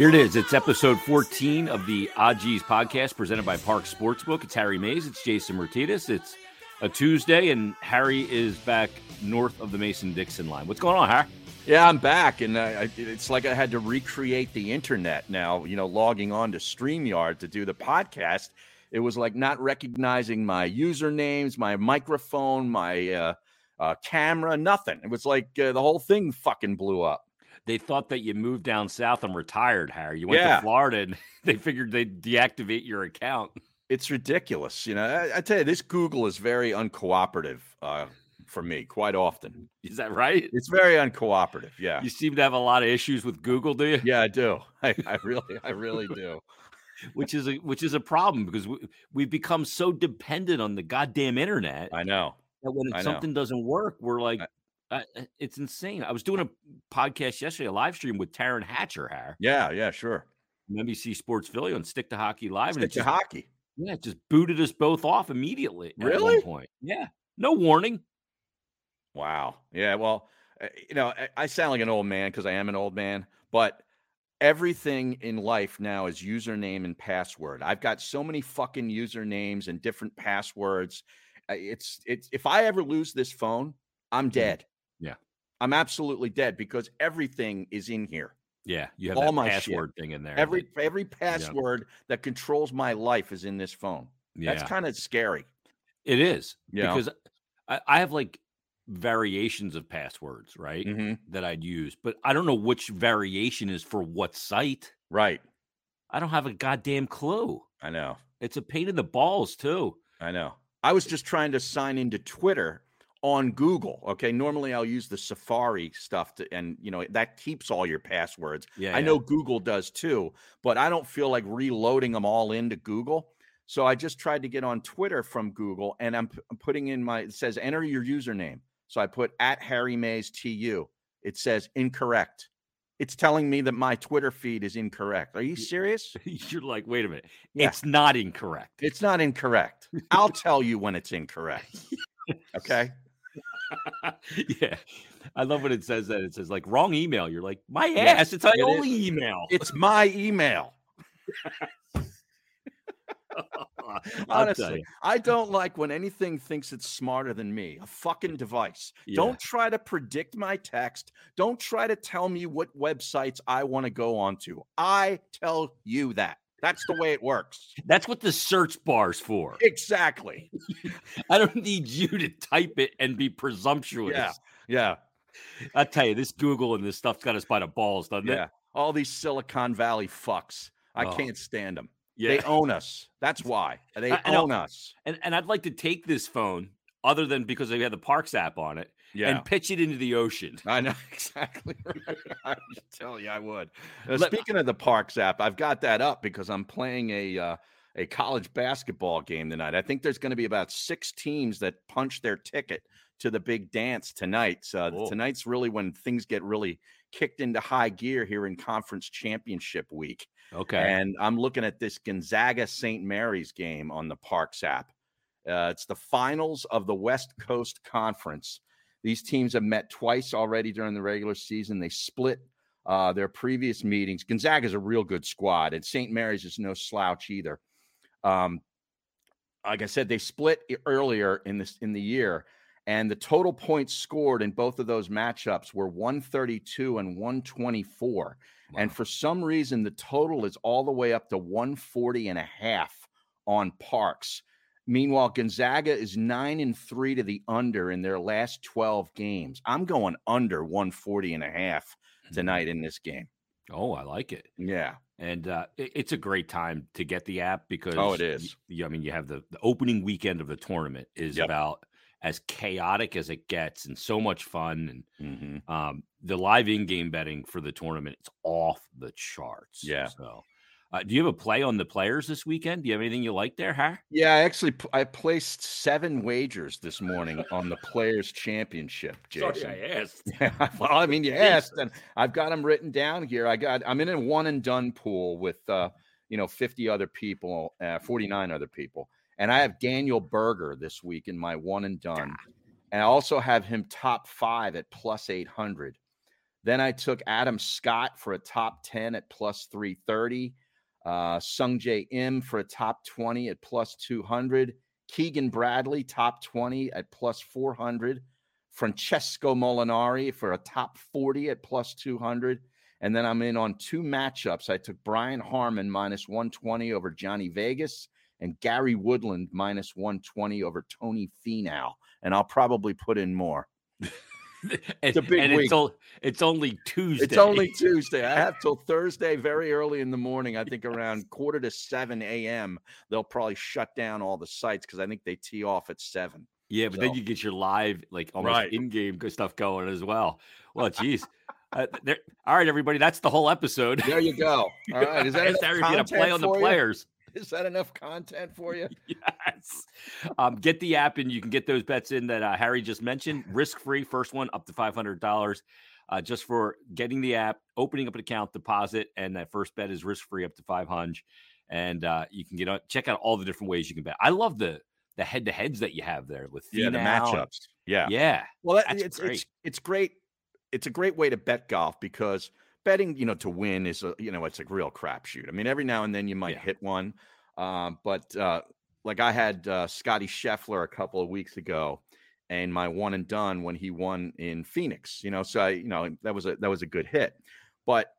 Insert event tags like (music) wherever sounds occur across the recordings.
Here it is. It's episode 14 of the Odgies podcast presented by Parx Sportsbook. It's Harry Mayes. It's Jason Myrtetus. It's a Tuesday, and Harry is back north of the Mason Dixon line. What's going on, Harry? Yeah, I'm back, and uh, it's like I had to recreate the internet now. You know, logging on to StreamYard to do the podcast, it was like not recognizing my usernames, my microphone, my uh, uh, camera, nothing. It was like uh, the whole thing fucking blew up they thought that you moved down south and retired, Harry. You went yeah. to Florida and (laughs) they figured they'd deactivate your account. It's ridiculous. You know, I, I tell you, this Google is very uncooperative uh, for me quite often. (laughs) Is that right? It's very uncooperative. Yeah. You seem to have a lot of issues with Google, do you? Yeah, I do. (laughs) I, I really, I really (laughs) do. which is a which is a problem because we, we've become so dependent on the goddamn internet. I know. That when something doesn't work, we're like, uh, uh, it's insane. I was doing a podcast yesterday, a live stream with Taryn Hatcher. Har. Yeah, yeah, sure. NBC Sports Philly on Stick to Hockey Live, Stick and to hockey. Yeah, it just booted us both off immediately. Really? point. Yeah, no warning. Wow. Yeah. Well, uh, you know, I sound like an old man because I am an old man, but everything in life now is username and password. I've got so many fucking usernames and different passwords. It's it's if I ever lose this phone, I'm mm-hmm. dead. Yeah. I'm absolutely dead because everything is in here. Yeah, you have all my password shit. thing in there. Every every password yeah. that controls my life is in this phone. Yeah. That's kind of scary. It is yeah. because I, I, have like variations of passwords, right? Mm-hmm. That I'd use, but I don't know which variation is for what site. Right. I don't have a goddamn clue. I know. It's a pain in the balls too. I know. I was just trying to sign into Twitter on Google. Okay. Normally I'll use the Safari stuff to, and you know, that keeps all your passwords. Yeah. I yeah. know Google does too, but I don't feel like reloading them all into Google. So I just tried to get on Twitter from Google and I'm, p- I'm putting in my, it says enter your username. So I put at Harry Mayes TU. It says incorrect. It's telling me that my Twitter feed is incorrect. Are you serious? (laughs) You're like, wait a minute. Yeah. It's not incorrect. It's not incorrect. I'll tell you when it's incorrect. Okay. (laughs) yeah. I love when it says that. It says like wrong email. You're like, my ass, it's my it only is. email. It's my email. (laughs) (laughs) Honestly, I don't like when anything thinks it's smarter than me. A fucking device. Yeah. Don't try to predict my text. Don't try to tell me what websites I want to go onto. I tell you that. That's the way it works. (laughs) That's what the search bar's for. Exactly. (laughs) I don't need you to type it and be presumptuous. Yeah. Yeah. I tell you, this Google and this stuff's got us by the balls, doesn't yeah. it? All these Silicon Valley fucks. I oh. can't stand them. Yeah. They own us. That's why. They I, own us. And and I'd like to take this phone, other than because they have the Parx app on it, yeah. and pitch it into the ocean. I know (laughs) exactly. (laughs) I tell you, I would. Uh, speaking of the Parx app, I've got that up because I'm playing a uh, a college basketball game tonight. I think there's going to be about six teams that punch their ticket to the big dance tonight. So cool. tonight's really when things get really kicked into high gear here in conference championship week. Okay. And I'm looking at this Gonzaga St. Mary's game on the Parx app. Uh, it's the finals of the West Coast Conference. These teams have met twice already during the regular season. They split uh, their previous meetings. Gonzaga is a real good squad, and St. Mary's is no slouch either. Um, like I said, they split earlier in this in the year, and the total points scored in both of those matchups were 132 and 124. Wow. And for some reason, the total is all the way up to 140 and a half on Parx. Meanwhile, Gonzaga is nine and three to the under in their last 12 games. I'm going under 140 and a half mm-hmm. tonight in this game. Oh, I like it. Yeah. And uh, it, it's a great time to get the app because oh, it is. You, I mean, you have the, the opening weekend of the tournament is yep. about as chaotic as it gets and so much fun. And mm-hmm. um, the live in-game betting for the tournament it's off the charts. Yeah. So uh, do you have a play on the players this weekend? Do you have anything you like there, huh? Yeah, I actually I placed seven wagers this morning on the Players Championship. Jason, Sorry, I asked. (laughs) well, I mean, you asked, and I've got them written down here. I got I'm in a one and done pool with uh, you know, 50 other people, uh, 49 other people. And I have Daniel Berger this week in my one and done. And I also have him top five at plus 800. Then I took Adam Scott for a top 10 at plus 330. Uh, Sungjae Im for a top 20 at plus 200. Keegan Bradley, top 20 at plus 400. Francesco Molinari for a top 40 at plus 200. And then I'm in on two matchups. I took Brian Harman minus 120 over Johnny Vegas and Gary Woodland minus 120 over Tony Finau. And I'll probably put in more. (laughs) it's a big and week. It's, o- it's, only Tuesday. It's only Tuesday. I have till (laughs) Thursday, very early in the morning. I think around quarter to 7 a.m. They'll probably shut down all the sites because I think they tee off at 7. Yeah, but so. then you get your live, like almost right. in game good stuff going as well. Well, (laughs) geez. Uh, all right, everybody. That's the whole episode. There you go. All right. Is that going to play on the players? (laughs) Is that enough content for you? (laughs) yes. Um, get the app and you can get those bets in that uh, Harry just mentioned. Risk free, first one up to five hundred dollars. Uh, just for getting the app, opening up an account, deposit, and that first bet is risk free up to five hundred. And uh, you can get on check out all the different ways you can bet. I love the the head to heads that you have there with yeah the matchups. Yeah, yeah. Well, that, it's great. it's it's great. It's a great way to bet golf because betting, you know, to win is a you know it's a real crapshoot. I mean, every now and then you might yeah. hit one, um, but uh, like I had uh, Scotty Scheffler a couple of weeks ago, and my one and done when he won in Phoenix. You know, so I, you know that was a that was a good hit, but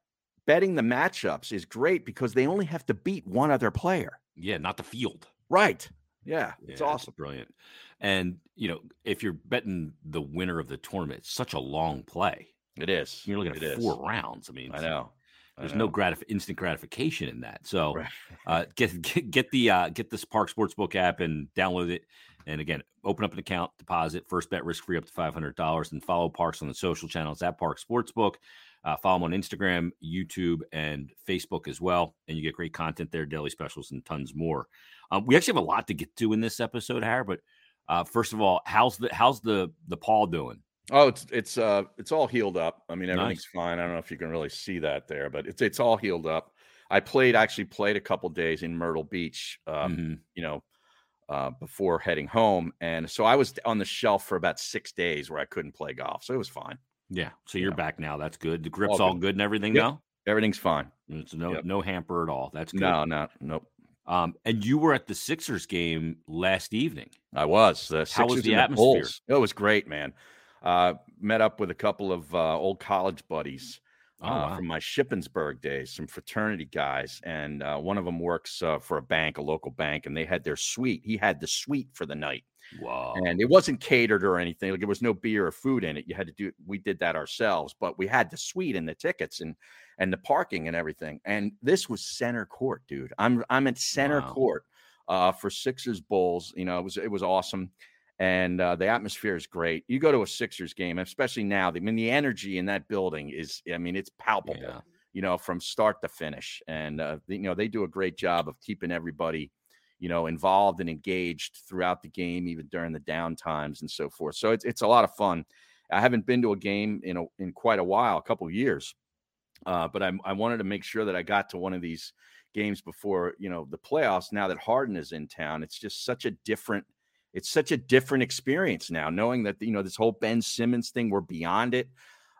betting the matchups is great because they only have to beat one other player. Yeah, not the field. Right. Yeah, yeah it's awesome. Brilliant. And, you know, if you're betting the winner of the tournament, it's such a long play. It is. You're looking at it four is. rounds. I mean, I know. There's no gratif- instant gratification in that. So right. uh, get, get get the uh, get this Parx Sportsbook app and download it. And again, open up an account, deposit, first bet risk free up to five hundred dollars, and follow Parx on the social channels at Parx Sportsbook. Uh, follow them on Instagram, YouTube, and Facebook as well, and you get great content there, daily specials, and tons more. Um, we actually have a lot to get to in this episode, Harry. But uh, first of all, how's the how's the the paw doing? Oh, it's it's uh it's all healed up. I mean, everything's nice. fine. I don't know if you can really see that there, but it's it's all healed up. I played actually played a couple days in Myrtle Beach, um, mm-hmm. you know, uh, before heading home, and so I was on the shelf for about six days where I couldn't play golf, so it was fine. Yeah, so you're back now. That's good. The grip's all, all good. and everything yep. now. Everything's fine. It's no yep. no hamper at all. That's good. No, no, nope. Um, and you were at the Sixers game last evening. I was. The Sixers How was the atmosphere? The it was great, man. Uh, met up with a couple of uh, old college buddies oh, uh, wow. from my Shippensburg days, some fraternity guys, and uh, one of them works uh, for a bank, a local bank, and they had their suite. He had the suite for the night. Wow! And it wasn't catered or anything. Like there was no beer or food in it. You had to do. We did that ourselves, but we had the suite and the tickets and and the parking and everything. And this was center court, dude. I'm I'm at center wow. court uh, for Sixers Bulls. You know, it was it was awesome and uh, the atmosphere is great. You go to a Sixers game, especially now. I mean, the energy in that building is, I mean, it's palpable. Yeah. You know, from start to finish, and uh, you know they do a great job of keeping everybody, you know, involved and engaged throughout the game, even during the down times and so forth. So it's it's a lot of fun. I haven't been to a game in a, in quite a while, a couple years, uh, but I, I wanted to make sure that I got to one of these games before you know the playoffs. Now that Harden is in town, it's just such a different it's such a different experience now, knowing that you know this whole Ben Simmons thing, we're beyond it.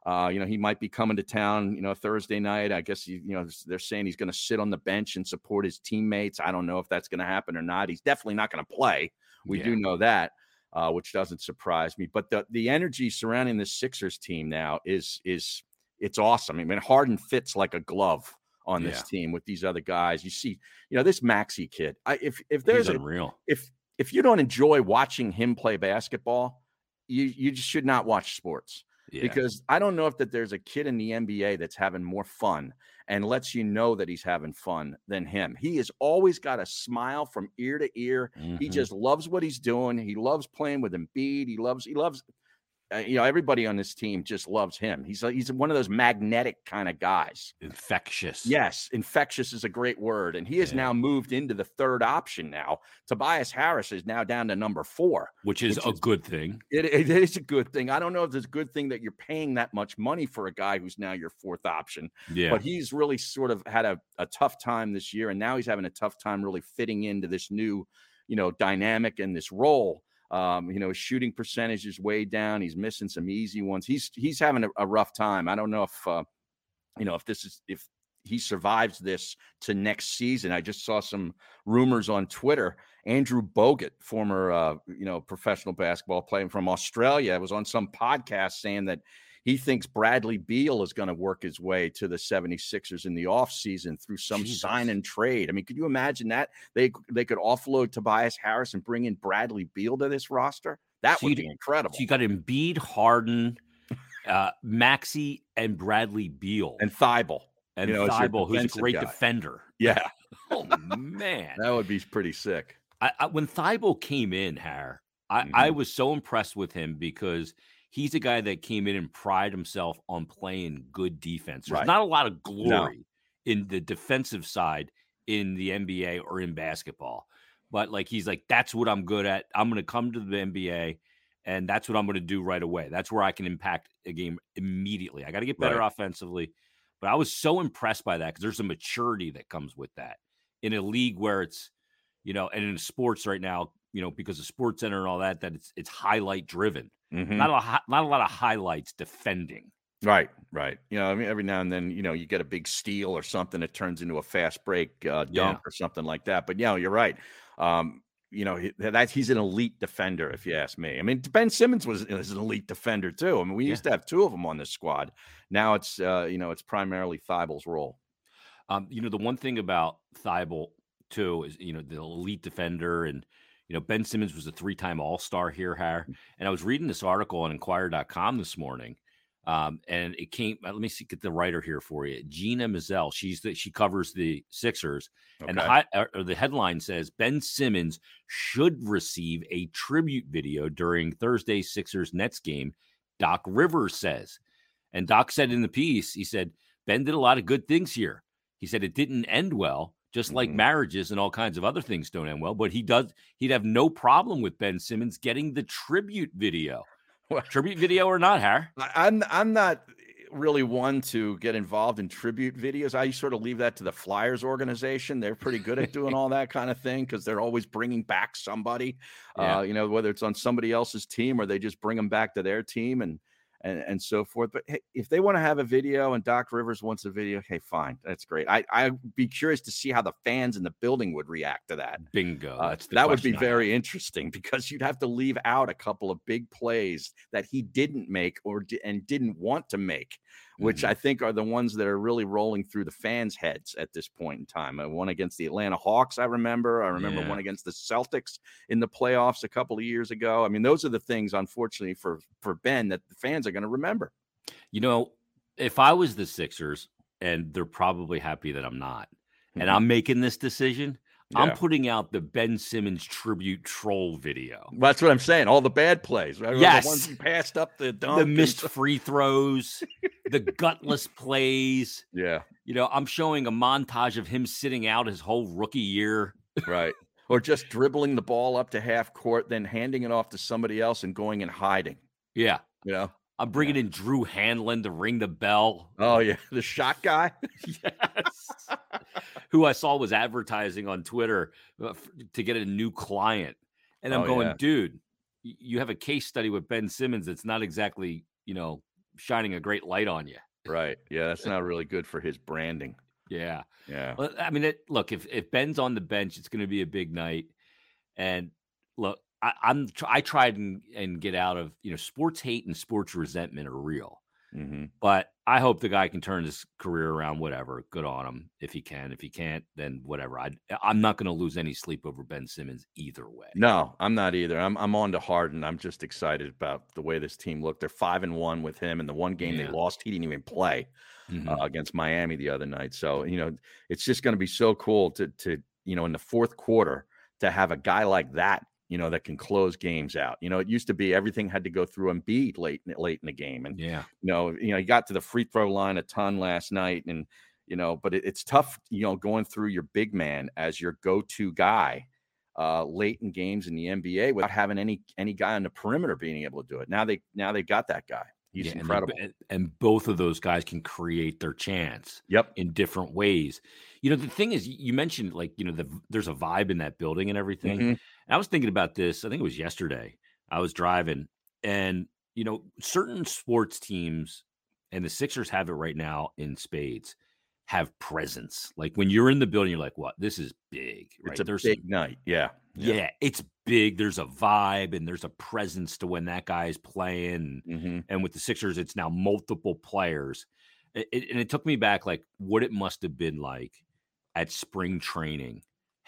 Uh, you know, he might be coming to town, you know, Thursday night. I guess, you know, they're saying he's going to sit on the bench and support his teammates. I don't know if that's going to happen or not. He's definitely not going to play. We yeah. do know that, uh, which doesn't surprise me. But the the energy surrounding the Sixers team now is is it's awesome. I mean, Harden fits like a glove on this yeah. team with these other guys. You see, you know, this Maxey kid. I, if if there's a real, if if you don't enjoy watching him play basketball, you you just should not watch sports. Yeah. Because I don't know if that there's a kid in the NBA that's having more fun and lets you know that he's having fun than him. He has always got a smile from ear to ear. Mm-hmm. He just loves what he's doing. He loves playing with Embiid. He loves he loves Uh, you know, everybody on this team just loves him. He's a, he's one of those magnetic kind of guys. Infectious. Yes, infectious is a great word, and he has Yeah. now moved into the third option. Now Tobias Harris is now down to number four. Which is Which a is- good thing. It, it is a good thing. I don't know if it's a good thing that you're paying that much money for a guy who's now your fourth option, Yeah. but he's really sort of had a, a tough time this year, and now he's having a tough time really fitting into this new, you know, dynamic and this role. Um, you know, his shooting percentage is way down. He's missing some easy ones. He's he's having a, a rough time. I don't know if uh, you know if this is if he survives this to next season. I just saw some rumors on Twitter. Andrew Bogut, former uh, you know professional basketball player from Australia, was on some podcast saying that he thinks Bradley Beal is going to work his way to the 76ers in the offseason through some Jesus. sign and trade. I mean, could you imagine that? They they could offload Tobias Harris and bring in Bradley Beal to this roster? That So would be incredible. So you got Embiid, Harden, uh, Maxey, and Bradley Beal, and Thybulle. and you know, Thybulle, who's a great guy. defender. Yeah, (laughs) Oh man, that would be pretty sick. I, I, when Thybulle came in, Har, I, I Mhm. was so impressed with him because he's a guy that came in and prided himself on playing good defense. There's Right. not a lot of glory in the defensive side in the NBA or in basketball, but like he's like, that's what I'm good at. I'm going to come to the NBA. And that's what I'm going to do right away. That's where I can impact a game immediately. I got to get better Right. offensively. But I was so impressed by that because there's a maturity that comes with that in a league where it's, you know, and in sports right now, you know, because of Sports Center and all that, that it's it's highlight driven. Mhm. Not a lot, not a lot of highlights defending. Right, right. You know, I mean, every now and then, you know, you get a big steal or something that turns into a fast break uh, dunk Yeah. or something like that. But yeah, you're right. Um, you know, that he's an elite defender, if you ask me. I mean, Ben Simmons was, is an elite defender too. I mean, we Yeah. used to have two of them on this squad. Now it's, uh, you know, it's primarily Thybulle's role. Um, you know, the one thing about Thybulle too is you know the elite defender and you know Ben Simmons was a three-time All-Star here, Har. And I was reading this article on Inquirer.com this morning, um, and it came. uh, Let me see, get the writer here for you, Gina Mizell. She's the, she covers the Sixers, and the high, uh, or the headline says Ben Simmons should receive a tribute video during Thursday's Sixers Nets game. Doc Rivers says, and Doc said in the piece, he said Ben did a lot of good things here. He said it didn't end well, just like Mhm. marriages and all kinds of other things don't end well. But he does. He'd have no problem with Ben Simmons getting the tribute video, (laughs) Well- tribute video or not, Har. I, I'm I'm not really one to get involved in tribute videos. I sort of leave that to the Flyers organization. They're pretty good at doing all that kind of thing because they're always bringing back somebody. (laughs) Yeah. Uh, you know, whether it's on somebody else's team or they just bring them back to their team and and and so forth. But hey, if they want to have a video and Doc Rivers wants a video, hey, fine, that's great. I I'd be curious to see how the fans in the building would react to that. Bingo. Uh, that would be question I have. very interesting because you'd have to leave out a couple of big plays that he didn't make or di- and didn't want to make, which Mhm. I think are the ones that are really rolling through the fans' heads at this point in time. Uh, one against the Atlanta Hawks, I remember. I remember Yeah. one against the Celtics in the playoffs a couple of years ago. I mean, those are the things, unfortunately, for for Ben that the fans are going to remember. You know, if I was the Sixers, and they're probably happy that I'm not, and Mhm. I'm making this decision, I'm putting out the Ben Simmons tribute troll video. That's what I'm saying. All the bad plays, right? Yes. the ones he passed up the dunk. The missed stuff. free throws, the (laughs) gutless plays. Yeah. You know, I'm showing a montage of him sitting out his whole rookie year. right? Or just dribbling the ball up to half court, then handing it off to somebody else and going and hiding. Yeah. You know? I'm bringing in Drew Hanlen to ring the bell. Oh yeah, (laughs) the shot guy. (laughs) yes. Who I saw was advertising on Twitter uh, to get a new client. And I'm Oh, going, yeah. dude, you have a case study with Ben Simmons that's not exactly, you know, shining a great light on you. Right. Yeah, that's (laughs) not really good for his branding. Yeah. Yeah. I mean, it, look, if, if Ben's on the bench, it's going to be a big night. And look, I, I'm I tried and, and get out of you know sports hate and sports resentment are real, hmm but I hope the guy can turn his career around. Whatever, good on him if he can. If he can't, then whatever. I I'm not going to lose any sleep over Ben Simmons either way. No, I'm not either. I'm I'm on to Harden. I'm just excited about the way this team looked. They're five and one with him, and the one game Yeah. they lost, he didn't even play Mhm. uh, against Miami the other night. So you know, it's just going to be so cool to to you know in the fourth quarter to have a guy like that you know, that can close games out. You know, it used to be everything had to go through Embiid late late in the game, and yeah, you know, you know, he got to the free throw line a ton last night, and you know, but it, it's tough, you know, going through your big man as your go to guy uh, late in games in the NBA without having any any guy on the perimeter being able to do it. Now they now they got that guy. He's yeah, incredible. And, they, and, both of those guys can create their chance. Yep. In different ways. You know, the thing is, you mentioned like, you know, the, there's a vibe in that building and everything. Mm-hmm. I was thinking about this, I think it was yesterday. I was driving and, you know, certain sports teams, and the Sixers have it right now in spades, have presence. Like when you're in the building, you're like, what? This is big. Right? It's a there's big night. Yeah. yeah. yeah. It's big. There's a vibe and there's a presence to when that guy is playing. Mm-hmm. And with the Sixers, it's now multiple players. It, it, and it took me back like what it must have been like at spring training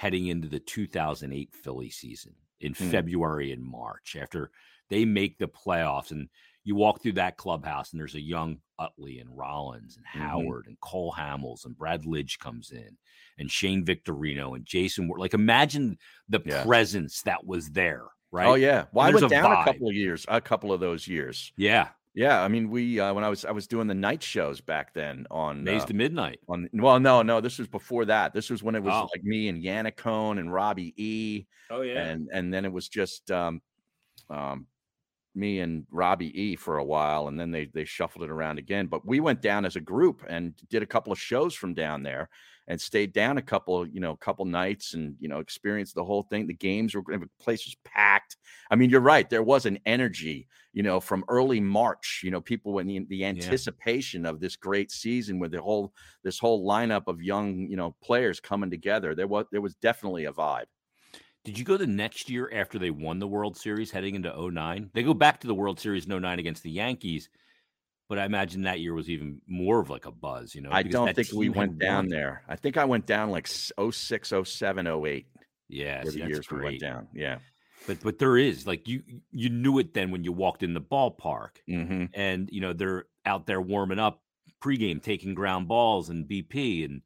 heading into the 2008 Philly season in mm. February and March after they make the playoffs. And you walk through that clubhouse and there's a young Utley and Rollins and mm-hmm. Howard and Cole Hamels and Brad Lidge comes in and Shane Victorino and Jason. Like imagine the yeah. presence that was there, right? Oh yeah. Well, I went down a couple of years, a couple of those years. Yeah. Yeah, I mean, we uh, when I was I was doing the night shows back then on Mayes uh, to Midnight. On well, no, no, this was before that. This was when it was oh. like me and Yannicone and Robbie E. Oh yeah, and and then it was just um, um, me and Robbie E for a while, and then they they shuffled it around again. But we went down as a group and did a couple of shows from down there, and stayed down a couple, you know, couple nights, and you know, experienced the whole thing. The games were the place was packed. I mean, you're right. There was an energy, you know, from early March. You know, people when the, the anticipation yeah. of this great season with the whole this whole lineup of young, you know, players coming together. There was there was definitely a vibe. Did you go the next year after they won the World Series heading into 09? They go back to the World Series in 09 against the Yankees, but I imagine that year was even more of like a buzz, you know? I don't think we went down there. I think I went down like 06, 07, 08. Yeah, see, the years great. we went down. Yeah. But but there is like you you knew it then when you walked in the ballpark, mm-hmm. and you know they're out there warming up pregame, taking ground balls and BP, and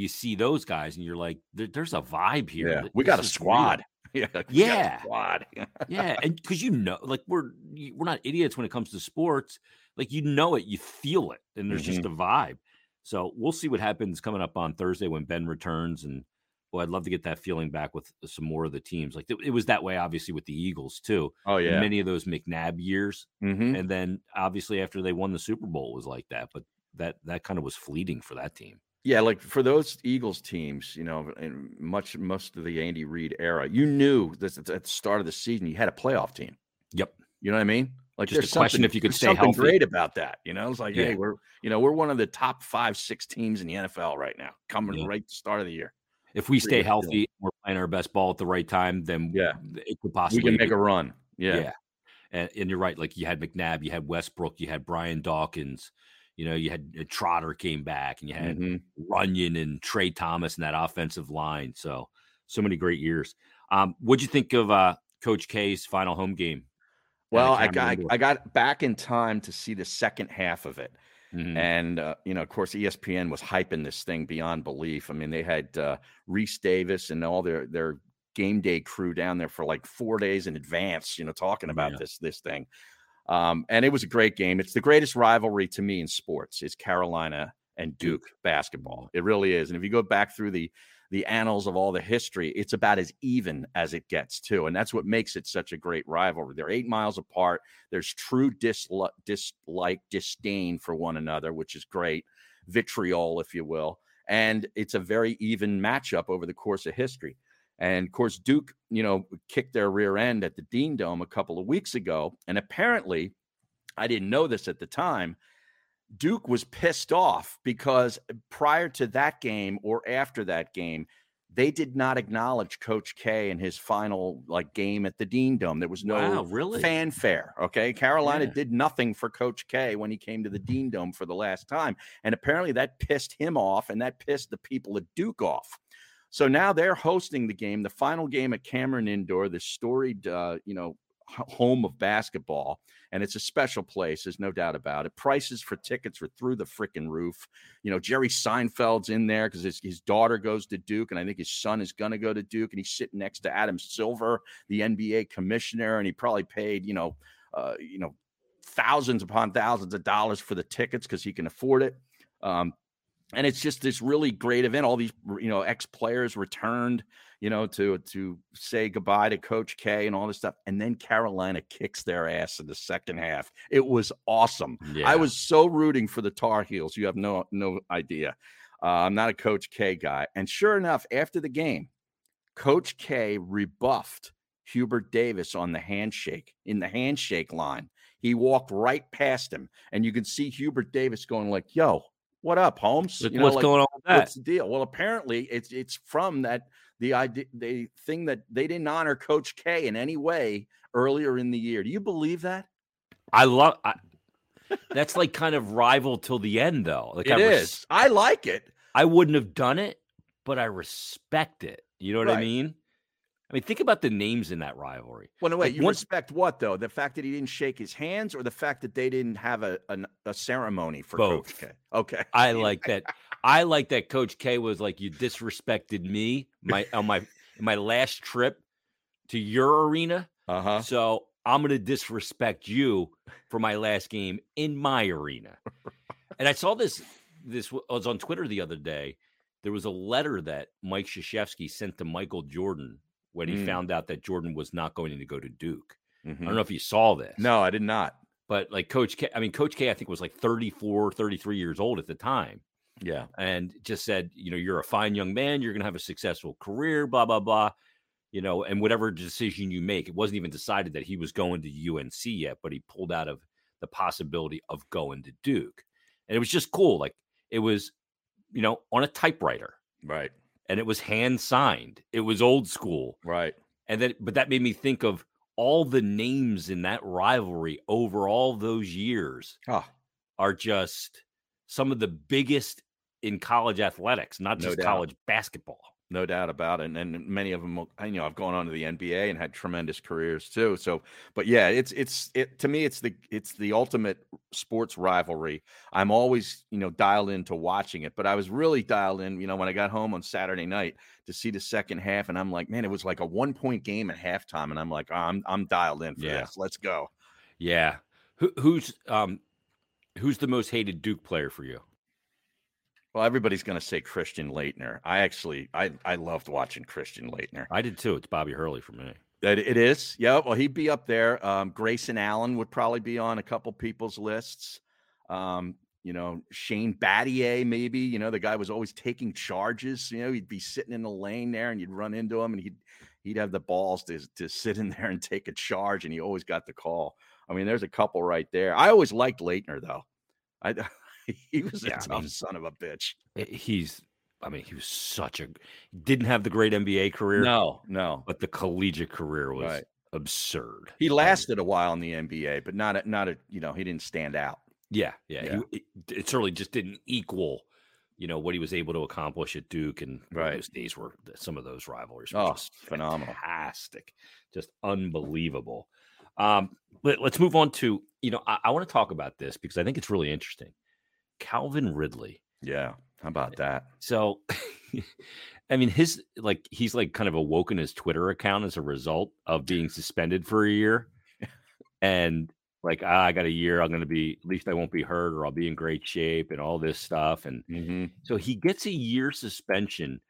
you see those guys and you're like, there, there's a vibe here. Yeah, we got a squad. (laughs) Yeah, yeah, squad. (laughs) yeah, and because you know, like we're we're not idiots when it comes to sports. Like you know it, you feel it, and there's mm-hmm. just a vibe. So we'll see what happens coming up on Thursday when Ben returns, and well, I'd love to get that feeling back with some more of the teams. Like it, it was that way, obviously, with the Eagles too. Oh yeah, many of those McNabb years, mm-hmm. and then obviously after they won the Super Bowl, it was like that. But that that kind of was fleeting for that team. Yeah, like for those Eagles teams, you know, in much most of the Andy Reid era, you knew that at the start of the season you had a playoff team. Yep. You know what I mean? Like just a question if you could stay something healthy. great about that. You know, it's like, yeah. hey, we're you know we're one of the top five, six teams in the NFL right now, coming yeah. right the start of the year. If we stay healthy, we're playing our best ball at the right time, then yeah, it could possibly we can make be, a run. Yeah, yeah. And, and, you're right. Like you had McNabb, you had Westbrook, you had Brian Dawkins, you know, you had uh, Trotter came back, and you had mm-hmm. Runyan and Tra Thomas in that offensive line. So, so many great years. Um, what'd you think of uh, Coach K's final home game? Well, I got I got back in time to see the second half of it. Mm-hmm. And uh, you know, of course, ESPN was hyping this thing beyond belief. I mean, they had uh, Rece Davis and all their their game day crew down there for like four days in advance. You know, talking about yeah. this this thing. Um, and it was a great game. It's the greatest rivalry to me in sports. Is Carolina and Duke basketball. It really is. And if you go back through the the annals of all the history, it's about as even as it gets too, and that's what makes it such a great rivalry. They're eight miles apart. There's true dislike, dislike, disdain for one another, which is great, vitriol, if you will, and it's a very even matchup over the course of history. And of course, Duke, you know, kicked their rear end at the Dean Dome a couple of weeks ago. And apparently, I didn't know this at the time. Duke was pissed off because uh, prior to that game or after that game, they did not acknowledge Coach K in his final like game at the Dean Dome. There was no wow, really? fanfare. Okay, Carolina yeah. did nothing for Coach K when he came to the Dean Dome for the last time, and apparently that pissed him off, and that pissed the people at Duke off. So now they're hosting the game, the final game at Cameron Indoor, the storied, uh, you know, home of basketball, and it's a special place. There's no doubt about it. Prices for tickets are through the freaking roof. You know, Jerry Seinfeld's in there because his, his daughter goes to Duke, and I think his son is going to go to Duke, and he's sitting next to Adam Silver, the NBA commissioner, and he probably paid, you know, uh, you know, thousands upon thousands of dollars for the tickets because he can afford it. Um, and it's just this really great event. All these, you know, ex players returned, you know, to to say goodbye to Coach K and all this stuff. And then Carolina kicks their ass in the second half. It was awesome. Yeah. I was so rooting for the Tar Heels. You have no no idea. Uh, I'm not a Coach K guy. And sure enough, after the game, Coach K rebuffed Hubert Davis on the handshake in the handshake line. He walked right past him, and you can see Hubert Davis going like, "Yo, what up, Holmes? you know, what's like, going on with that? What's the deal? Well, apparently it's it's from that the idea the thing that they didn't honor Coach K in any way earlier in the year. Do you believe that? I love I, that's like kind of rival till the end though. Like it I is. I like it. I wouldn't have done it, but I respect it. You know what right. I mean? I mean, think about the names in that rivalry. Well, no, wait. Like, you respect what though? The fact that he didn't shake his hands, or the fact that they didn't have a a, a ceremony for both. Coach K? Okay, I like that. I like that Coach K was like, "You disrespected me my on my my last trip to your arena, uh-huh. so I'm going to disrespect you for my last game in my arena." and I saw this. This was on Twitter the other day. There was a letter that Mike Krzyzewski sent to Michael Jordan when he mm. found out that Jordan was not going to go to Duke. Mm-hmm. I don't mm-hmm. know if you saw this. No, I did not. But like Coach K, I mean, Coach K, I think was like 34, 33 years old at the time. Yeah. And just said, you know, you're a fine young man. You're going to have a successful career, blah, blah, blah. You know, and whatever decision you make, it wasn't even decided that he was going to UNC yet, but he pulled out of the possibility of going to Duke. And it was just cool. Like it was, you know, on a typewriter. Right and it was hand signed. It was old school. Right. And then but that made me think of all the names in that rivalry over all those years oh. are just some of the biggest in college athletics, not just no college basketball no doubt about it. And, and many of them, you know, I've gone on to the NBA and had tremendous careers too. So, but yeah, it's it's it to me, it's the it's the ultimate sports rivalry. I'm always you know dialed into watching it, but I was really dialed in, you know, when I got home on Saturday night to see the second half, and I'm like, man, it was like a one point game at halftime, and I'm like, oh, I'm I'm dialed in for yeah. this. Let's go. Yeah. Who, who's um who's the most hated Duke player for you? Well, everybody's going to say Christian Laettner. I actually, I, I loved watching Christian Laettner. I did too. It's Bobby Hurley for me. That it is. Yeah. Well, he'd be up there. Um, Grayson Allen would probably be on a couple people's lists. Um, you know, Shane Battier, maybe. You know, the guy was always taking charges. You know, he'd be sitting in the lane there, and you'd run into him, and he'd he'd have the balls to to sit in (laughs) there and take a charge, and he always got the call. I mean, there's a couple right there. I always liked Laettner though. I (laughs) he was yeah, a tough I mean, son of a bitch. Eh, he's, I mean, he was such a didn't have the great NBA career. No, no, but the collegiate career was right. absurd. He lasted a while in the NBA, but not a, not a you know he didn't stand out. Yeah, yeah, yeah. He, it, it certainly just didn't equal you know what he was able to accomplish at Duke, and right. those days were some of those rivalries were oh, just phenomenal, fantastic, just unbelievable. Um, let, us move on to you know I, I want to talk about this because I think it's really interesting. Calvin Ridley. Yeah. How about that? So, (laughs) I mean, his like he's like kind of awoken his Twitter account as a result of being (laughs) suspended for a year, and like ah, I got a year, I'm going to be at least I won't be hurt or I'll be in great shape and all this stuff, and mm-hmm. so he gets a year suspension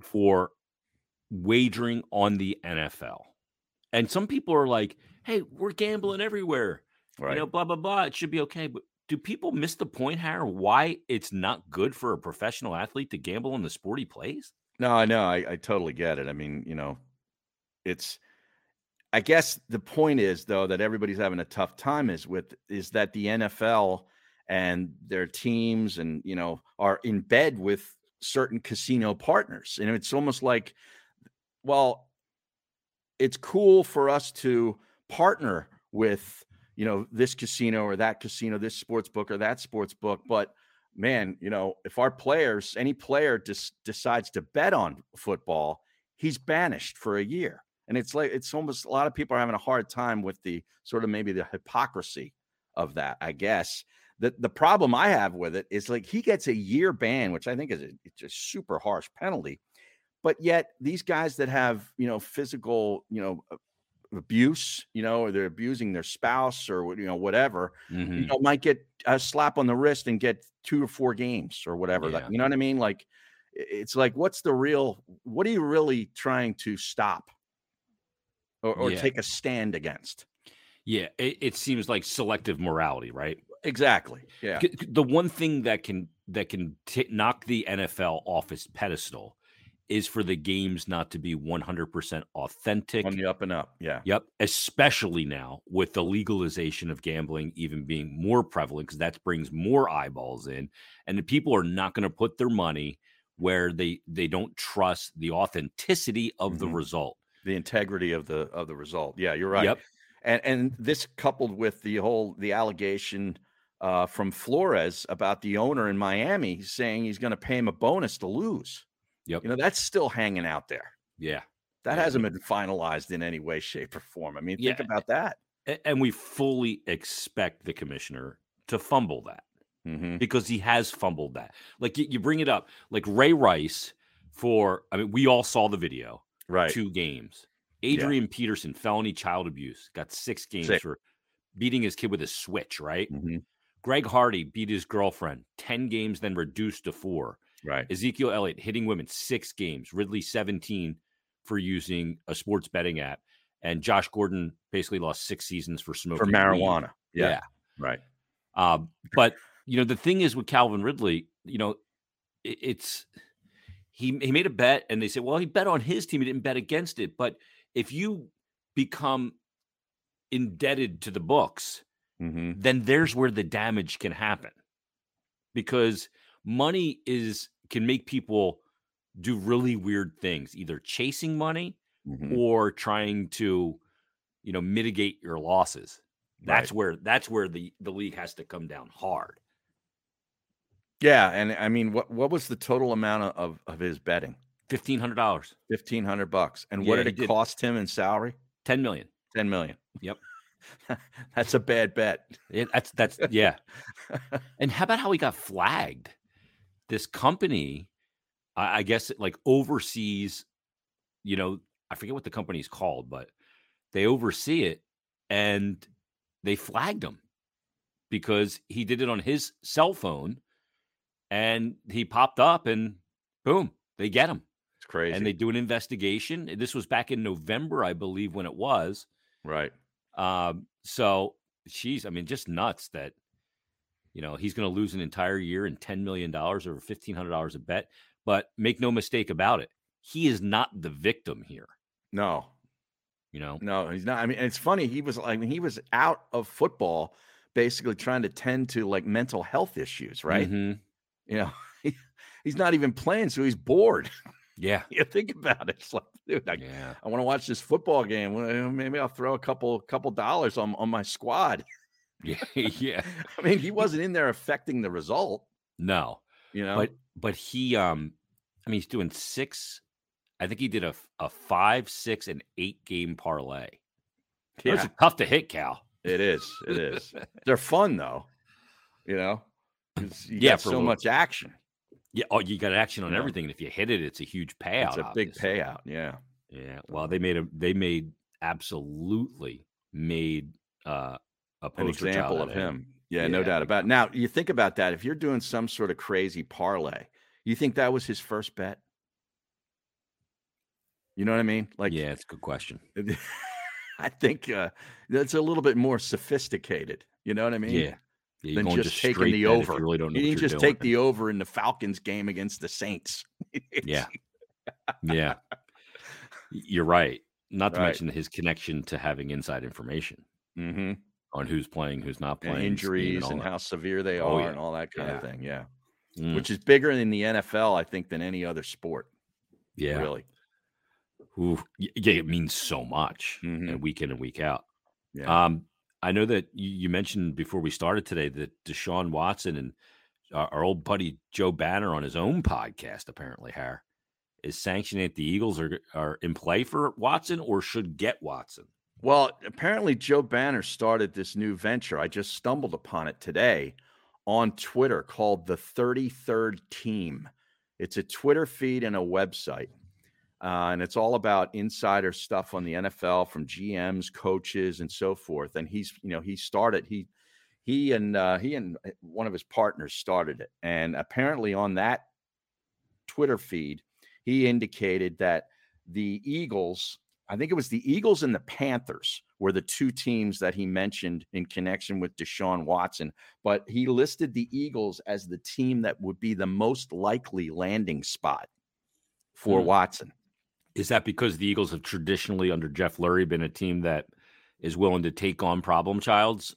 for wagering on the NFL, and some people are like, "Hey, we're gambling everywhere." Right. You know, blah blah blah. It should be okay, but do people miss the point, Harry? Why it's not good for a professional athlete to gamble in the sport he plays? No, I know. I, I totally get it. I mean, you know, it's. I guess the point is though that everybody's having a tough time is with is that the NFL and their teams and you know are in bed with certain casino partners, and it's almost like, well, it's cool for us to partner with you know, this casino or that casino, this sports book or that sports book. But man, you know, if our players, any player just decides to bet on football, he's banished for a year. And it's like it's almost a lot of people are having a hard time with the sort of maybe the hypocrisy of that, I guess. The the problem I have with it is like he gets a year ban, which I think is a, it's a super harsh penalty. But yet these guys that have, you know, physical, you know, abuse, you know, or they're abusing their spouse or you know whatever, mm-hmm. you know, might get a slap on the wrist and get two or four games or whatever. Yeah. Like, you know what I mean? Like, it's like, what's the real? What are you really trying to stop or, or yeah. take a stand against? Yeah, it, it seems like selective morality, right? Exactly. Yeah. The one thing that can that can t- knock the NFL off its pedestal is for the games not to be 100% authentic. On the up and up. Yeah. Yep. Especially now with the legalization of gambling even being more prevalent because that brings more eyeballs in. And the people are not going to put their money where they they don't trust the authenticity of mm-hmm. the result. The integrity of the of the result. Yeah, you're right. Yep. And and this coupled with the whole the allegation uh, from Flores about the owner in Miami saying he's going to pay him a bonus to lose. Yep. You know, that's still hanging out there. Yeah. That yeah. hasn't been finalized in any way, shape, or form. I mean, think about that. And we fully expect the commissioner to fumble that mm-hmm. because he has fumbled that. Like you, bring it up, like Ray Rice for, I mean, we all saw the video, right? Two games. Adrian yeah. Peterson, felony child abuse, got six games six. for beating his kid with a switch, right? Mm-hmm. Greg Hardy beat his girlfriend 10 games, then reduced to four. Right. Ezekiel Elliott hitting women six games. Ridley 17 for using a sports betting app. And Josh Gordon basically lost six seasons for smoking for marijuana. Yeah. yeah. Right. Um, but you know, the thing is with Calvin Ridley, you know, it, it's he he made a bet and they said, well, he bet on his team, he didn't bet against it. But if you become indebted to the books, mm-hmm. then there's where the damage can happen. Because money is can make people do really weird things, either chasing money mm-hmm. or trying to, you know, mitigate your losses. That's right. where that's where the the league has to come down hard. Yeah, and I mean, what what was the total amount of of his betting? Fifteen hundred dollars. Fifteen hundred bucks. And yeah, what did it did. cost him in salary? Ten million. Ten million. Yep. (laughs) that's a bad bet. It, that's that's yeah. (laughs) and how about how he got flagged? This company, I, I guess, like oversees, you know, I forget what the company's called, but they oversee it and they flagged him because he did it on his cell phone and he popped up and boom, they get him. It's crazy. And they do an investigation. This was back in November, I believe, when it was. Right. Um, so she's, I mean, just nuts that you know, he's going to lose an entire year and $10 million or $1,500 a bet. But make no mistake about it, he is not the victim here. No. You know, no, he's not. I mean, it's funny. He was, like, he was out of football basically trying to tend to like mental health issues, right? Mm-hmm. You know, he, (laughs) he's not even playing, so he's bored. Yeah. (laughs) you think about it. It's like, dude, I, yeah. I want to watch this football game. Maybe I'll throw a couple couple dollars on, on my squad. Yeah, (laughs) (laughs) yeah. I mean, he wasn't in there affecting the result. No, you know, but but he, um, I mean, he's doing six. I think he did a a five, six, and eight game parlay. Yeah. Those tough to hit, Cal. It is. It is. (laughs) They're fun though. You know, you yeah, so little, much action. Yeah. Oh, you got action on yeah. everything. And if you hit it, it's a huge payout. It's a obviously. big payout. Yeah. Yeah. Well, they made a. They made absolutely made uh an example of him. Yeah, yeah, no doubt about it. Now, you think about that. If you're doing some sort of crazy parlay, you think that was his first bet? You know what I mean? Like, yeah, it's a good question. (laughs) I think uh, that's a little bit more sophisticated. You know what I mean? Yeah. yeah than just, just taking the over. You, really don't you just doing. take the over in the Falcons game against the Saints. yeah. (laughs) Yeah. You're right. Not to right. mention his connection to having inside information. Mm-hmm on who's playing, who's not playing, and injuries, and, and how severe they oh, are, yeah. and all that kind yeah. of thing. Yeah, mm. which is bigger in the NFL, I think, than any other sport. Yeah, really. Ooh, yeah, it means so much, mm-hmm. and week in and week out. Yeah. Um, I know that you, mentioned before we started today that Deshaun Watson and our, our, old buddy Joe Banner on his own podcast, apparently, Har, is sanctioning that the Eagles are are in play for Watson or should get Watson. Well, apparently Joe Banner started this new venture. I just stumbled upon it today on Twitter called the 33rd Team. It's a Twitter feed and a website. Uh, and it's all about insider stuff on the NFL from GMs, coaches, and so forth. And he's, you know, he started he he and uh, he and uh, one of his partners started it. And apparently on that Twitter feed, he indicated that the Eagles, I think it was the Eagles and the Panthers were the two teams that he mentioned in connection with Deshaun Watson. But he listed the Eagles as the team that would be the most likely landing spot for hmm. Watson. Is that because the Eagles have traditionally, under Jeff Lurie, been a team that is willing to take on problem childs?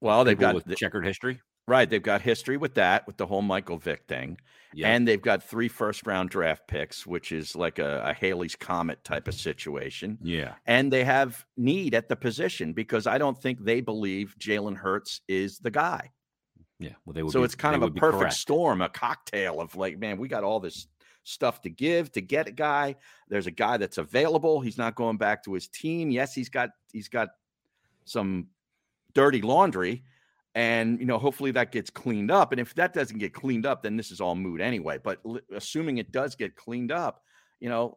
Well, they've got the checkered history. Right. They've got history with that, with the whole Michael Vick thing. Yep. And they've got three first round draft picks, which is like a, a Halley's Comet type of situation. Yeah. And they have need at the position because I don't think they believe Jalen Hurts is the guy. Yeah. Well, they would so be, it's kind of a perfect storm, a cocktail of like, man, we got all this stuff to give to get a guy. There's a guy that's available. He's not going back to his team. Yes, he's got he's got some dirty laundry and you know hopefully that gets cleaned up and if that doesn't get cleaned up then this is all moot anyway but l- assuming it does get cleaned up you know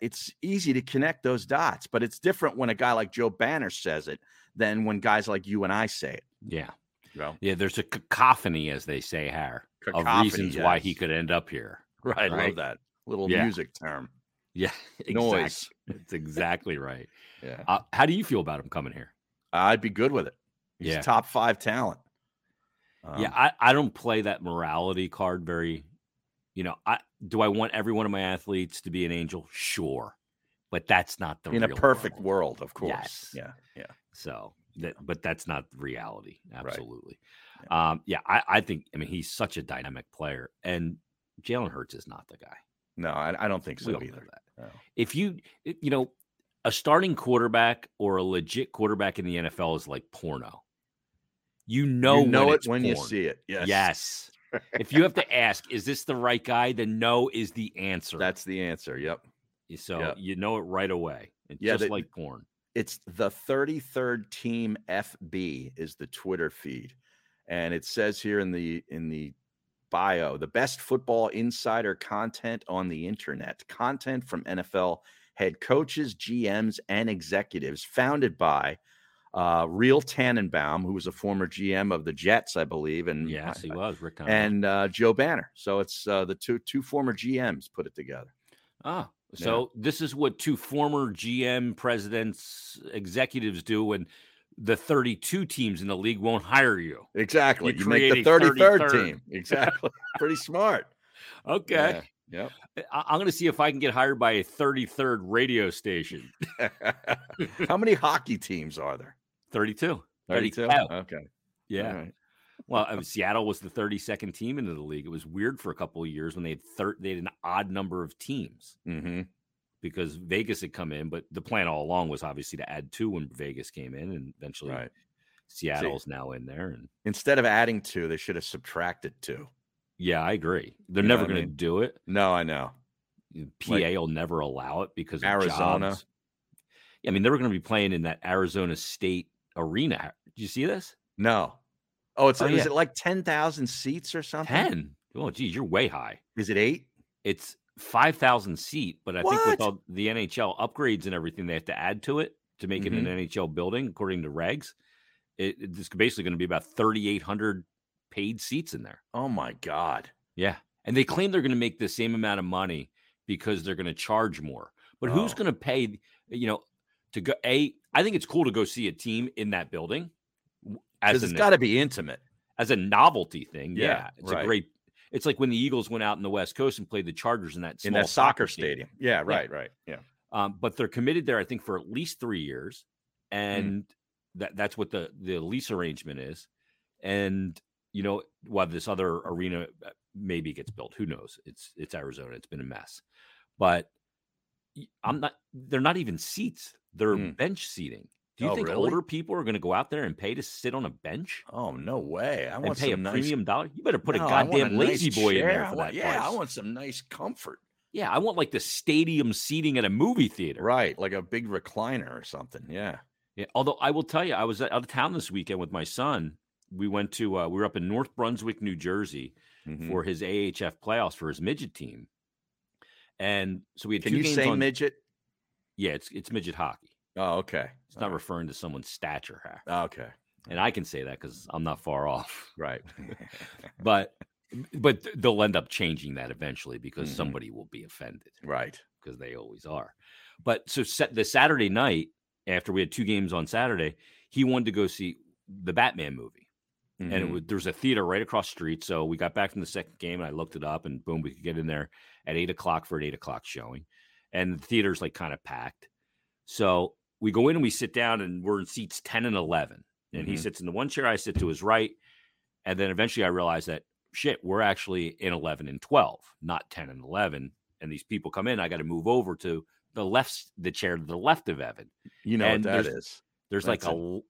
it's easy to connect those dots but it's different when a guy like joe banner says it than when guys like you and i say it. Yeah. Well, yeah there's a cacophony as they say Har, of reasons yes. why he could end up here. Right, (laughs) right? i love that little yeah. music term. Yeah (laughs) exactly. noise it's exactly right. (laughs) Yeah. Uh, how do you feel about him coming here? I'd be good with it He's yeah. top five talent. Um, yeah, I, I don't play that morality card very. You know, I do I want every one of my athletes to be an angel? Sure, but that's not the in a perfect world. world, of course. Yes. Yeah, yeah. So that, but that's not reality. Absolutely. Right. Yeah. Um, yeah, I, I think. I mean, he's such a dynamic player, and Jalen Hurts is not the guy. No, I, I don't think so don't either. No. If you, you know, a starting quarterback or a legit quarterback in the NFL is like porno. You know, you know when it when porn. you see it. Yes. Yes. if you have to ask, is this the right guy? Then no is the answer. That's the answer. Yep. So yep. you know it right away. It's yeah, just the, like porn. It's the 33rd team FB is the Twitter feed. And it says here in the in the bio, the best football insider content on the internet. Content from NFL head coaches, GMs, and executives founded by uh, Real Tannenbaum, who was a former GM of the Jets, I believe, and yes, he was Rick and uh, Joe Banner. So it's uh, the two two former GMs put it together. Ah, so yeah. this is what two former GM presidents, executives do when the 32 teams in the league won't hire you. Exactly. You, you make the 33rd, 33rd. team. Exactly. Pretty smart. (laughs) Okay. Yeah. Yep. I'm going to see if I can get hired by a 33rd radio station. (laughs) How many hockey teams are there? 32. 32. Okay. Yeah. Right. Well, I mean, Seattle was the 32nd team into the league. It was weird for a couple of years when they had thir- they had an odd number of teams mm-hmm. because Vegas had come in, but the plan all along was obviously to add two when Vegas came in, and eventually right. Seattle's See, now in there. And instead of adding two, they should have subtracted two. Yeah, I agree. They're you never going mean? to do it. No, I know. PA like, will never allow it because Arizona. Jobs. I mean, they were going to be playing in that Arizona State arena. Did you see this? No. Oh, it's oh, is yeah. it like ten thousand seats or something? Ten. Oh, geez, you're way high. Is it eight? It's five thousand seat, but I what? think with all the NHL upgrades and everything they have to add to it to make mm-hmm. it an mm-hmm. NHL building, according to regs, it, it's basically going to be about thirty eight hundred paid seats in there. Oh my god. Yeah, and they claim they're going to make the same amount of money because they're going to charge more. But oh. who's going to pay? You know, to go a I think it's cool to go see a team in that building. As it's got to be intimate as a novelty thing. Yeah, yeah it's right. a great. It's like when the Eagles went out in the West Coast and played the Chargers in that in that soccer, stadium. stadium. Yeah, right, yeah. right. Yeah. Um, but they're committed there, I think, for at least three years, mm. and mm. that that's what the the lease arrangement is. And you know, while this other arena uh, maybe gets built, who knows? It's it's Arizona. It's been a mess, but I'm not. They're not even seats. They're mm. bench seating. Do you oh, think really? older people are going to go out there and pay to sit on a bench? Oh no way! I want to pay a nice... premium dollar. You better put no, a goddamn a lazy nice boy chair. in there for want, that. Yeah, price. I want some nice comfort. Yeah, I want like the stadium seating at a movie theater. Right, like a big recliner or something. Yeah. Yeah, although I will tell you, I was out of town this weekend with my son. We went to uh, we were up in North Brunswick, New Jersey, Mhm. for his AHF playoffs for his midget team, and so we had Can two you games say on. midget? yeah, it's it's midget hockey. Oh, okay. It's not referring to someone's stature. Oh, okay. and I can say that because I'm not far off. Right. (laughs) But but they'll end up changing that eventually because Mhm. somebody will be offended. right. because they always are. But so set the Saturday night after we had two games on Saturday, he wanted to go see the Batman movie, and it Mhm. was, there's a theater right across the street. So we got back from the second game, and I looked it up, and boom, we could get in there at eight o'clock for an eight o'clock showing, and the theater's like kind of packed. So we go in and we sit down, and we're in seats ten and eleven, and he Mhm. sits in the one chair, I sit to his right, and then eventually I realize that shit, we're actually in eleven and twelve, not ten and eleven and these people come in, I got to move over to the left, the chair to the left of Evan. you know and what that there's- is. There's like a, a,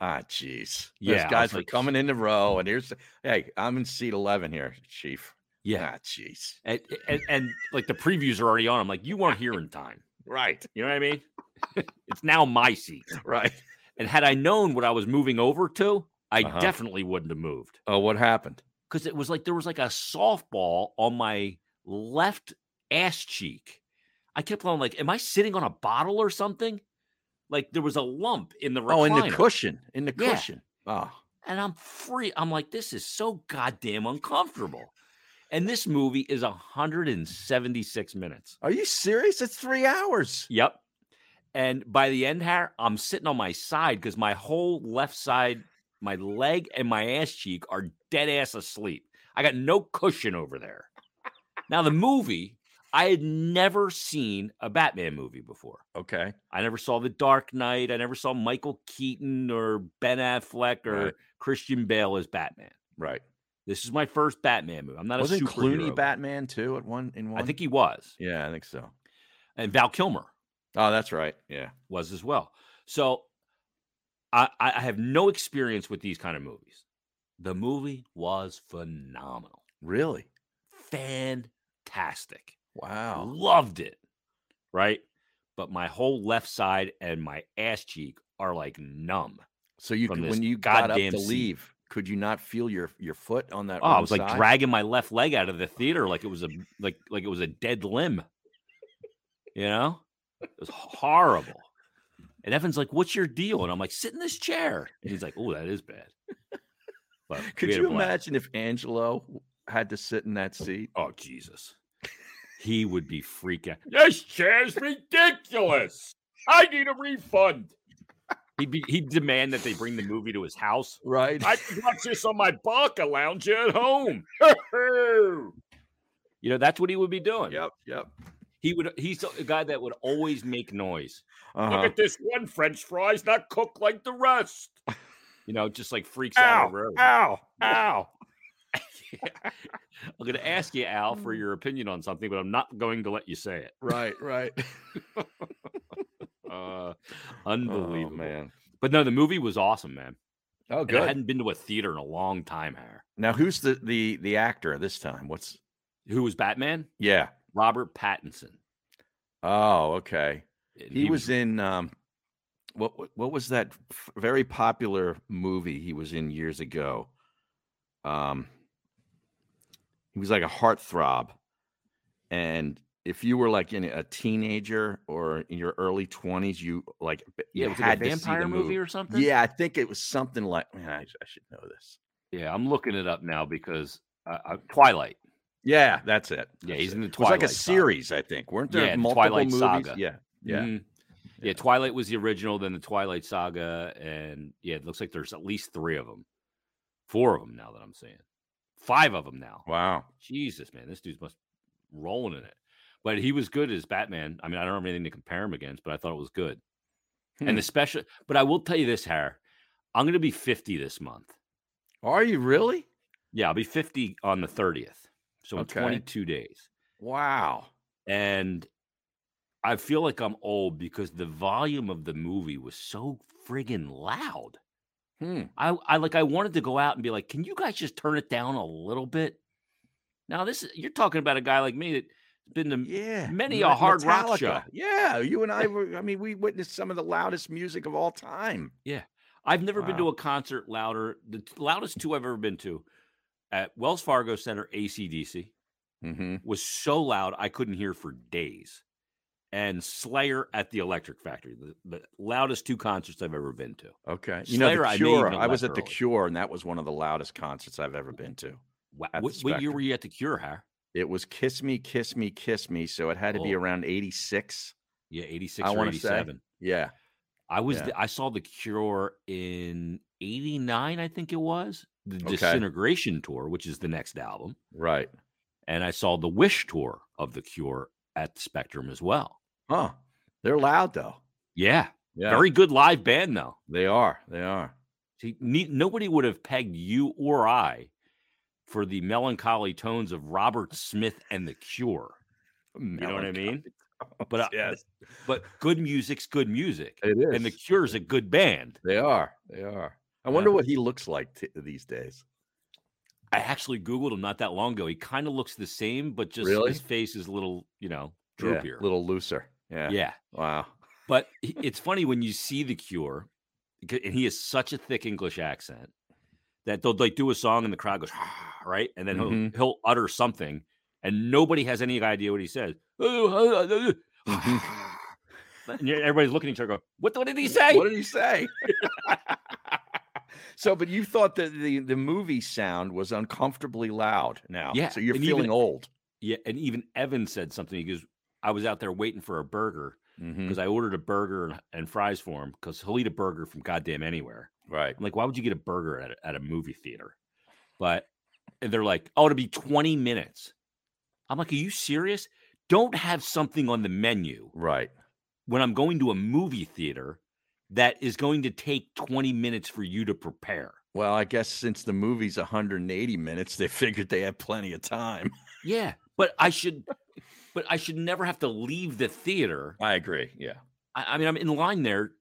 Ah, jeez. Yeah, Those guys were like- coming in the row, and here's, hey, I'm in seat 11 here, Chief. yeah, Ah, jeez. and, and, and like the previews are already on. I'm like, you weren't here in time. (laughs) Right. You know what I mean? (laughs) it's now my seat. Right. And had I known what I was moving over to, I Uh-huh. definitely wouldn't have moved Oh, what happened? because it was like there was like a softball on my left ass cheek. I kept on like, am I sitting on a bottle or something? Like there was a lump in the recliner. Oh, in the cushion. In the Yeah. cushion. Oh, and I'm free. I'm like, this is so goddamn uncomfortable. And this movie is 176 minutes. are you serious? It's three hours. Yep. And by the end, Har, I'm sitting on my side because my whole left side, my leg and my ass cheek are dead ass asleep. I got no cushion over there. Now, the movie, I had never seen a Batman movie before. Okay. I never saw The Dark Knight. I never saw Michael Keaton or Ben Affleck or Right. Christian Bale as Batman. Right. This is my first Batman movie. I'm not Wasn't a superhero. Clooney Batman too at one in one? I think he was, Yeah, I think so. and Val Kilmer Oh, that's right. Yeah. was as well. So I, I have no experience with these kind of movies. The movie was phenomenal, Really? fantastic. Wow. Loved it. Right, but my whole left side and my ass cheek are like numb. So you could, when you got up to seat. leave, could you not feel your your foot on that? Oh, I was like dragging my left leg out of the theater like it was a like like it was a dead limb. You know? It was horrible. And Evan's like, "What's your deal?" And I'm like, "Sit in this chair." And he's like, "Oh, that is bad." But Could you imagine if Angelo had to sit in that oh, seat? Oh Jesus, he would be freaking. out. This chair's ridiculous. I need a refund. He'd be he'd demand that they bring the movie to his house. Right. I can watch this on my Barca lounge at home. (laughs) you know, that's what he would be doing. yep. Yep. He would he's a guy that would always make noise. Uh-huh. Look at this one French fry's not cooked like the rest. You know, just like freaks out Ow! over everything. Ow! (laughs) Ow! I'm gonna ask you, Al, for your opinion on something, but I'm not going to let you say it. Right. Right. (laughs) Uh oh unbelievable. man. But no, the movie was awesome, man. Oh, And good. I hadn't been to a theater in a long time, Har. now, who's the the the actor this time? What's? Who was Batman? Yeah. Robert Pattinson. Oh, okay. And He, was, in um, what what- was that f- very popular movie he was in years ago? Um, he was like a heartthrob, and if you were like in a teenager or in your early twenties, you like you yeah, was it had a vampire the movie or something? Yeah, I think it was something like. Man, I, I should know this. Yeah, I'm looking it up now because uh, uh, Twilight. Yeah, that's it. Yeah, he's it. in the It was like a saga. series, I think. Weren't there Yeah, multiple Twilight movies? Saga. Yeah, yeah. Mhm. Yeah, Twilight was the original, then the Twilight Saga, and yeah, it looks like there's at least three of them, four of them now that I'm saying, five of them now. Wow. Jesus, man, this dude's must rolling in it. But he was good as Batman. I mean, I don't have anything to compare him against, but I thought it was good. Hmm. And the special, but I will tell you this, Harry, I'm going to be 50 this month. Are you really? Yeah, I'll be 50 on the 30th, so in 22 days. Wow. and I feel like I'm old because the volume of the movie was so friggin' loud. Hmm. I, I like I wanted to go out and be like, can you guys just turn it down a little bit? Now this is you're talking about a guy like me that It's been to Yeah, many a hard rock show. Yeah, you and I were. I mean, we witnessed some of the loudest music of all time. Yeah. I've never been to a concert louder. The loudest two I've ever been to at Wells Fargo Center, AC/DC, Mm-hmm. was so loud I couldn't hear for days. And Slayer at the Electric Factory, the, the loudest two concerts I've ever been to. Okay, you know Slayer, the I may Cure. even I, was at the. Cure, and that was one of the loudest concerts I've ever been to. Wow. At the What, what year were you at the Cure, Har? It was "Kiss Me, Kiss Me, Kiss Me," so it had to be Oh. around '86. Yeah, 86 I or say. 87. Yeah, I was Yeah. the, I saw the Cure in 89, I think it was. The Okay. Disintegration tour, which is the next album. right. And I saw the Wish tour of the Cure at Spectrum as well. Huh? They're loud though. Yeah. Yeah, Very good live band though. They are. They are. See, ne- nobody would have pegged you or I for the melancholy tones of Robert Smith and the Cure. You know what I mean? But But uh, yes, but good music's good music. it is. And the Cure's a good band. they are. They are. I wonder what he looks like t- these days. I actually Googled him not that long ago. He kind of looks the same, but just Really? his face is a little, you know, Yeah, droopier. a little looser. Yeah. yeah. Wow. But it's funny when you see the Cure, and he has such a thick English accent that they'll like do a song and the crowd goes right, and then he'll Mhm. he'll utter something, and nobody has any idea what he says. (laughs) And everybody's looking at each other, going, "What, what did he say?" What did he say? (laughs) so, but you thought that the the movie sound was uncomfortably loud. Now, Yeah, So you're and feeling even- old. yeah, and even Evan said something. He goes, "I was out there waiting for a burger mm-hmm. because I ordered a burger and, and fries for him because he'll eat a burger from goddamn anywhere." Right. I'm like, why would you get a burger at a, at a movie theater? But and they're like, oh, it'll be 20 minutes. I'm like, are you serious? Don't have something on the menu Right. when I'm going to a movie theater that is going to take 20 minutes for you to prepare. Well, I guess since the movie's 180 minutes, they (laughs) figured they had plenty of time. Yeah, but I should, but I should never have to leave the theater. I agree. Yeah. I, I mean, I'm in line there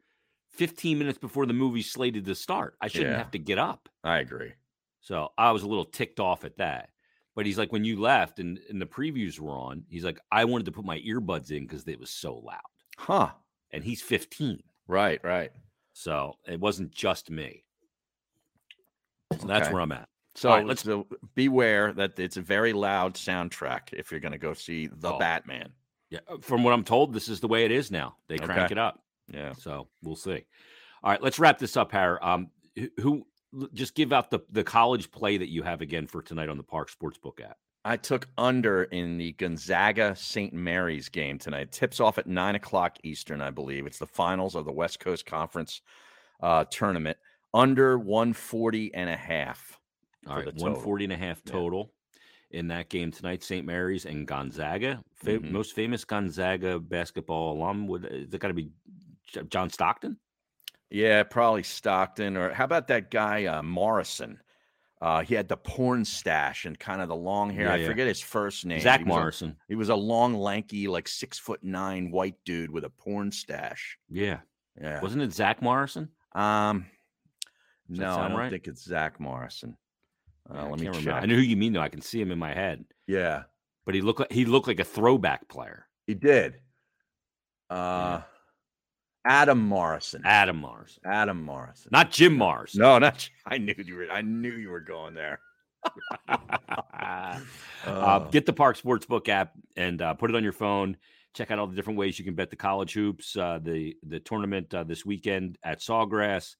15 minutes before the movie's slated to start. I shouldn't Yeah. have to get up. I agree. So I was a little ticked off at that. But he's like, when you left and, and the previews were on, he's like, I wanted to put my earbuds in because it was so loud. Huh. And he's 15. Right. Right. So it wasn't just me. So that's where I'm at. So right, let's- so beware that it's a very loud soundtrack if you're going to go see the Oh. Batman. Yeah. uh, From what I'm told, this is the way it is now. They crank Okay. it up. Yeah. So we'll see. All right, let's wrap this up, Harry. Um, who, who just give out the, the college play that you have again for tonight on the Parx Sportsbook app. I took under in the Gonzaga St. Mary's game tonight. Tips off at nine o'clock Eastern, I believe. It's the finals of the West Coast Conference uh, tournament. Under 140 and a half. All total. 140 and a half Yeah. total in that game tonight. St. Mary's and Gonzaga. Fa- Mhm. Most famous Gonzaga basketball alum would is it got to be John Stockton? Yeah, probably Stockton. Or how about that guy, uh, Morrison? Uh, he had the porn stash and kind of the long hair. Yeah, I yeah. forget his first name. Zach He was a- Morrison. he was a long, lanky, like six foot nine white dude with a porn stash. Yeah, Yeah. wasn't it Zach Morrison? Um, Does no, I don't right? think it's Zach Morrison. Uh, Yeah, let me check. I know who you mean though. I can see him in my head. Yeah, But he looked like he looked like a throwback player. he did. Uh, Adam Morrison. Adam Morrison, Adam Morrison. not Jim Morrison. no, not. I knew you were. I knew you were going there. (laughs) uh, Uh, get the Parx Sportsbook app and uh, put it on your phone. Check out all the different ways you can bet the college hoops, uh, the the tournament uh, this weekend at Sawgrass,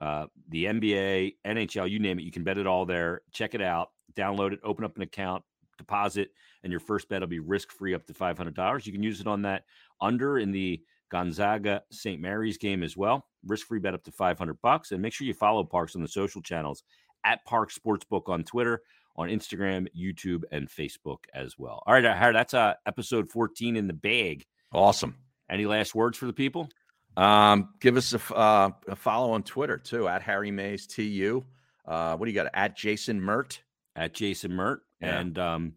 uh, the NBA, NHL, you name it. You can bet it all there. Check it out. Download it. Open up an account. Deposit, and your first bet will be risk free up to five hundred dollars. You can use it on that under in the Gonzaga St. Mary's game as well. Risk free bet up to five hundred bucks, and make sure you follow Parx on the social channels at Parx Sportsbook on Twitter on Instagram, YouTube, and Facebook as well. All right, Harry, that's uh, episode 14 in the bag. awesome. Any last words for the people? Um, give us a, uh, a follow on Twitter too at Harry Mayes TU. Uh, what do you got? At Jason Mert. At Jason Mert. Yeah. And um,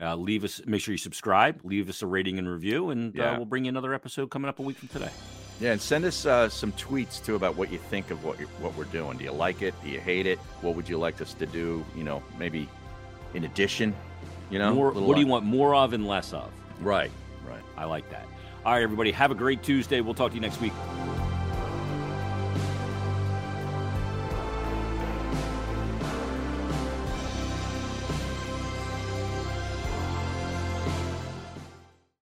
uh, leave us, make sure you subscribe, leave us a rating and review, and uh, we'll bring you another episode coming up a week from today. Yeah, and send us uh, some tweets too about what you think of what what we're doing. Do you like it? Do you hate it? What would you like us to do? You know, maybe in addition. You know, more, what do you uh, want more of and less of? Right, right. I like that. All right, everybody, have a great Tuesday. We'll talk to you next week.